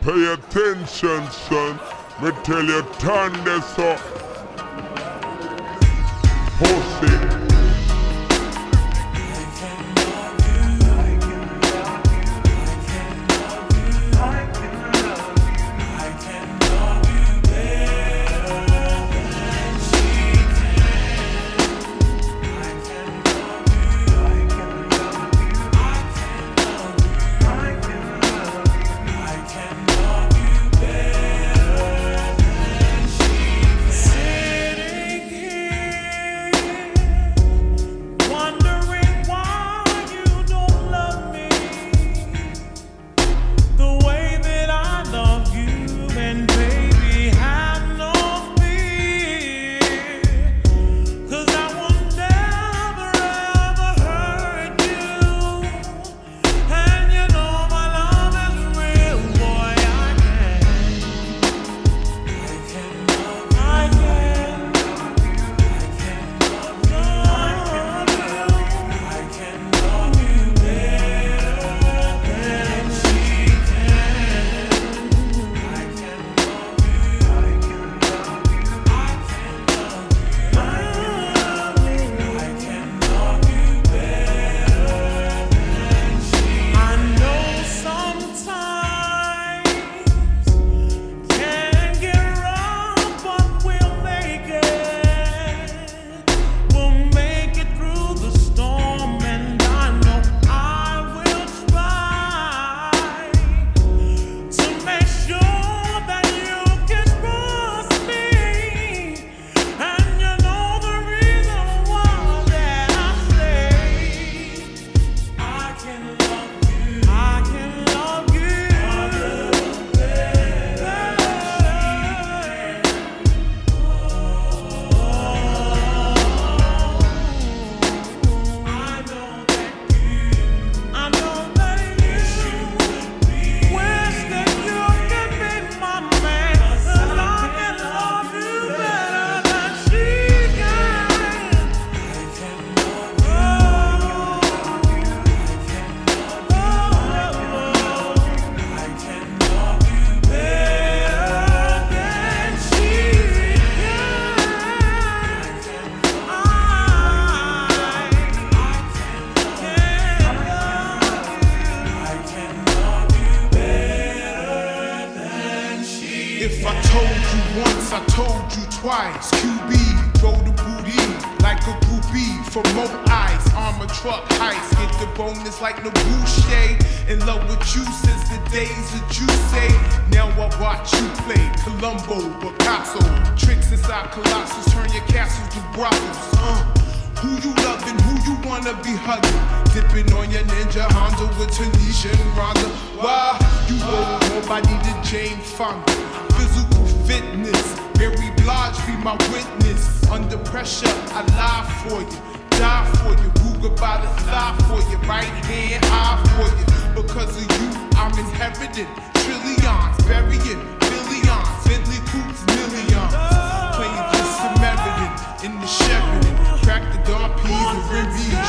Pay attention, son. Me tell you, turn this up. Pussy. promote ice. Armor truck ice. Get the bonus like the boucher. In love with you since the days that you say. Now I watch you play Columbo, Picasso. Tricks inside Colossus. Turn your castles to brothels. Uh. Who you loving, who you wanna be hugging. Dipping on your ninja Honda with Tunisian Ronda. Why? You owe nobody to James Funk? Physical fitness. Mary Blige be my witness. Under pressure, I lie for you die for you. Google by the side for you. Right hand eye for you. Because of you, I'm inheriting trillions, burying billions, Bentley coops, millions. Playing the Samaritan in the Sheraton. Crack the dark peas and ribbies.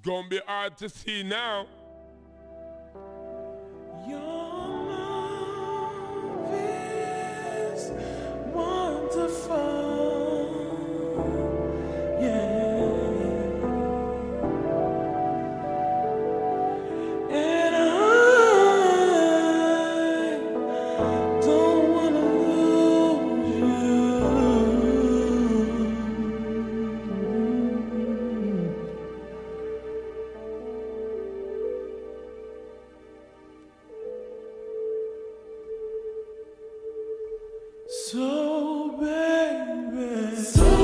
It's gonna be hard to see now. So baby. So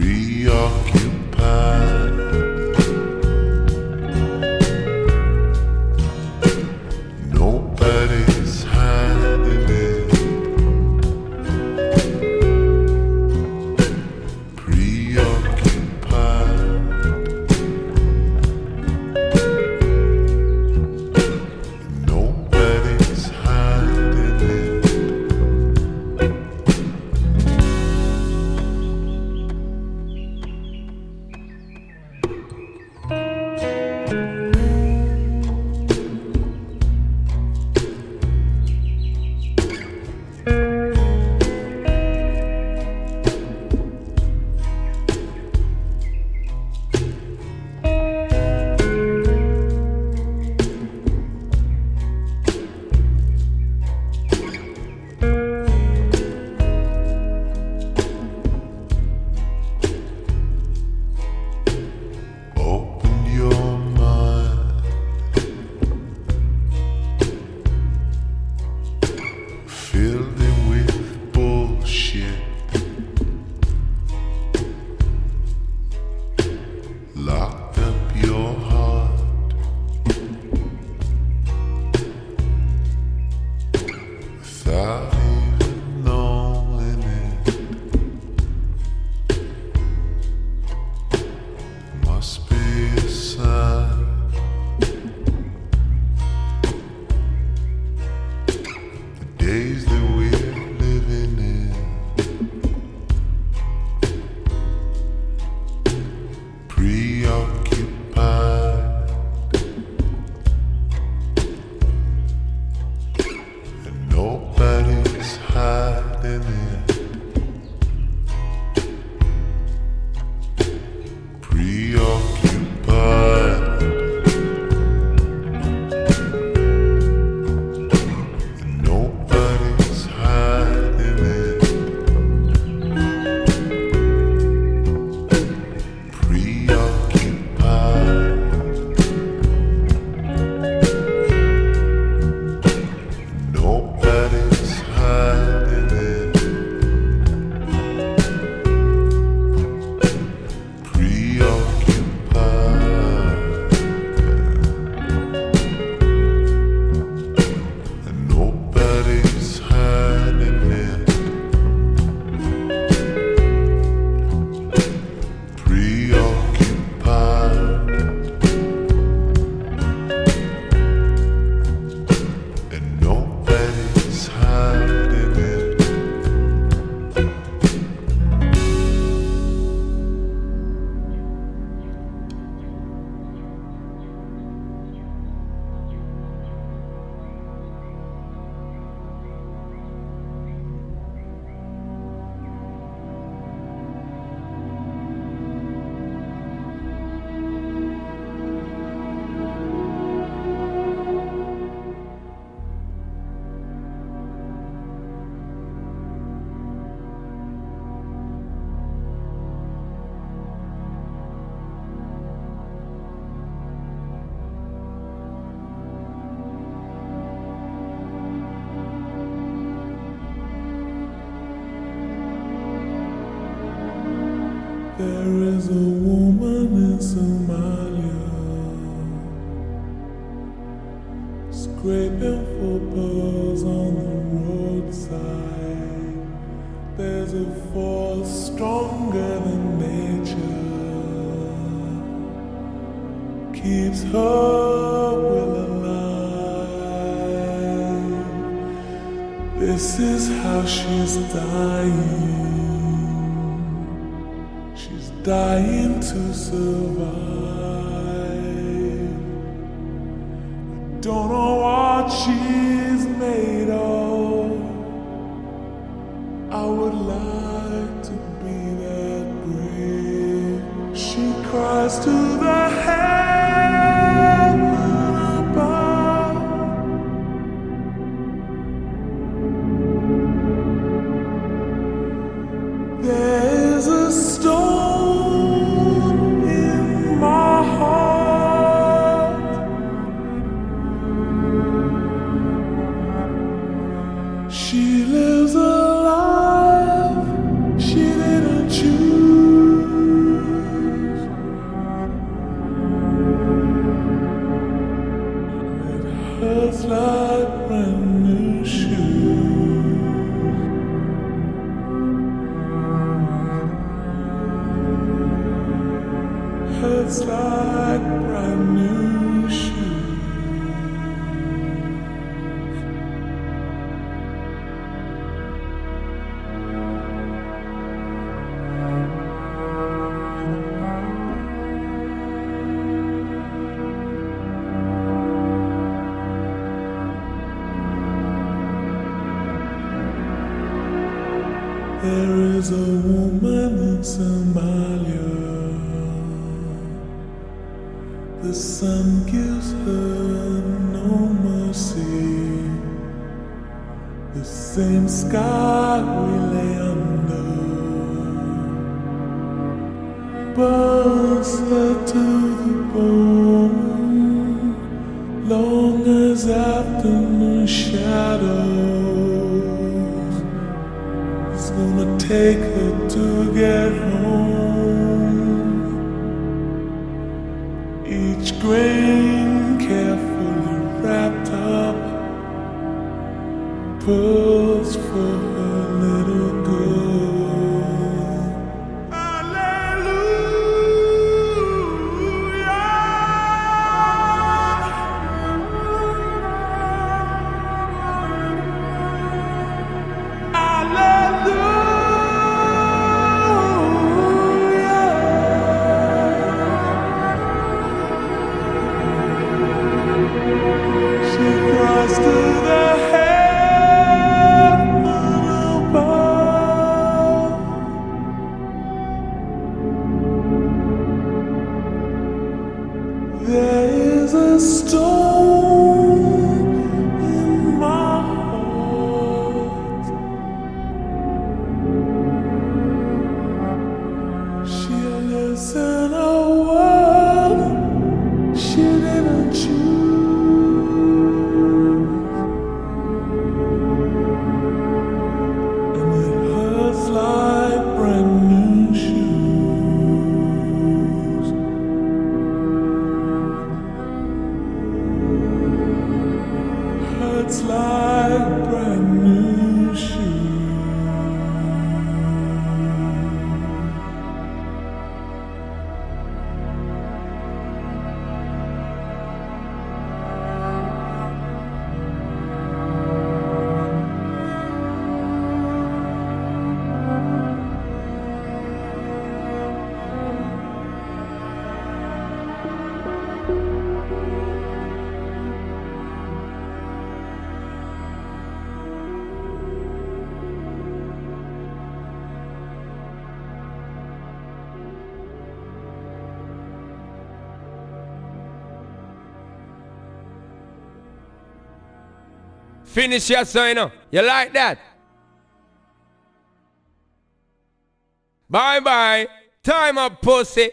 preoccupied. There's a woman in Somalia scraping for pearls on the roadside. There's a force stronger than nature keeps her will alive. This is how she's dying dying to survive. Don't know what she's made of. hurts like brand new. Same sky we lay under, closer to the bone, long as afternoon shadows. It's gonna take her to get home. Finish your sign up. You like that? Bye bye. Time up, pussy.